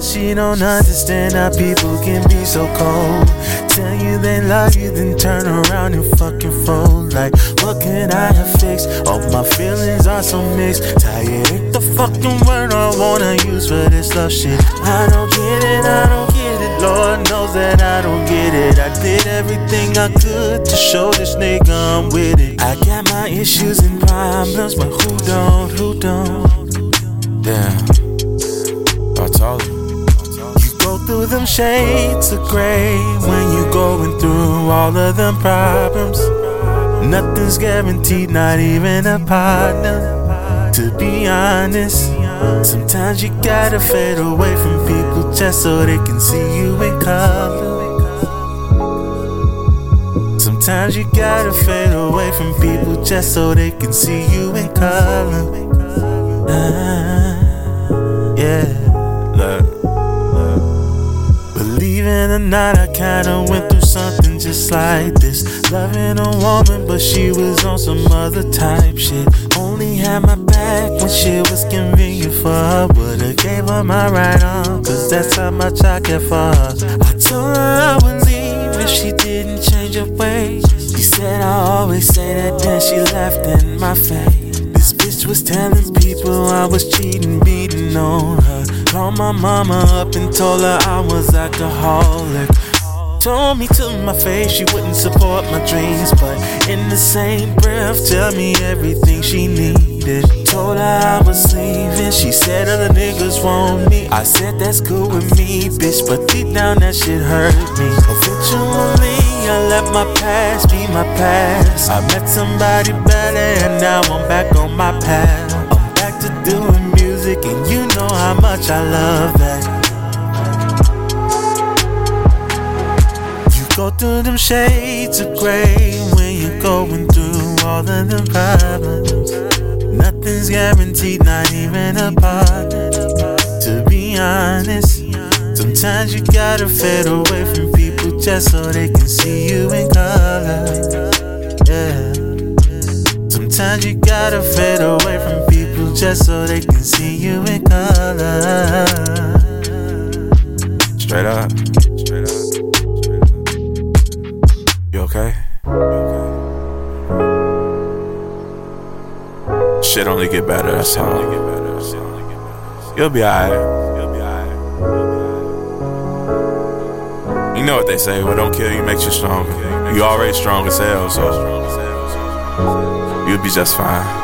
said she don't understand how people can be so cold. Tell you they love you, then turn around and fucking fold. Like, what can I have fixed? All my feelings are so mixed. Tired ain't the fucking word I wanna use for this love shit. I don't get it, I don't get it. Lord knows that I don't get it. I did everything I could to show this nigga I'm with it. I got my issues and problems, but who don't, who don't? Damn. You go through them shades of gray when you going through all of them problems. Nothing's guaranteed, not even a partner. To be honest, sometimes you gotta fade away from people just so they can see you in color. Sometimes you gotta fade away from people just so they can see you in color. Ah, It I kinda went through something just like this. Loving a woman, but she was on some other type shit. Only had my back when shit was convenient for her. Would've gave her my right arm, cause that's how much I care for her. I told her I would leave if she didn't change her ways. She said I always say that, then she left in my face. This bitch was telling people I was cheating, beating on her. Called my mama up and told her I was alcoholic. Told me to my face she wouldn't support my dreams, but in the same breath, tell me everything she needed. Told her I was leaving, she said other niggas want me. I said that's cool with me, bitch, but deep down that shit hurt me. Eventually, I let my past be my past. I met somebody better, and now I'm back on my path. I'm back to doing music, and you know how much I love that. You go through them shades of gray when you're going through all of them problems. Nothing's guaranteed, not even a partner. To be honest, sometimes you gotta fade away from people just so they can see you in color. Yeah. Sometimes you gotta fade away from just so they can see you in color. Straight up. Straight up. You okay? Shit only get better, that's all. You'll be alright. You'll be alright. You know what they say, what don't kill you makes you stronger. You already strong as hell, so you'll be just fine.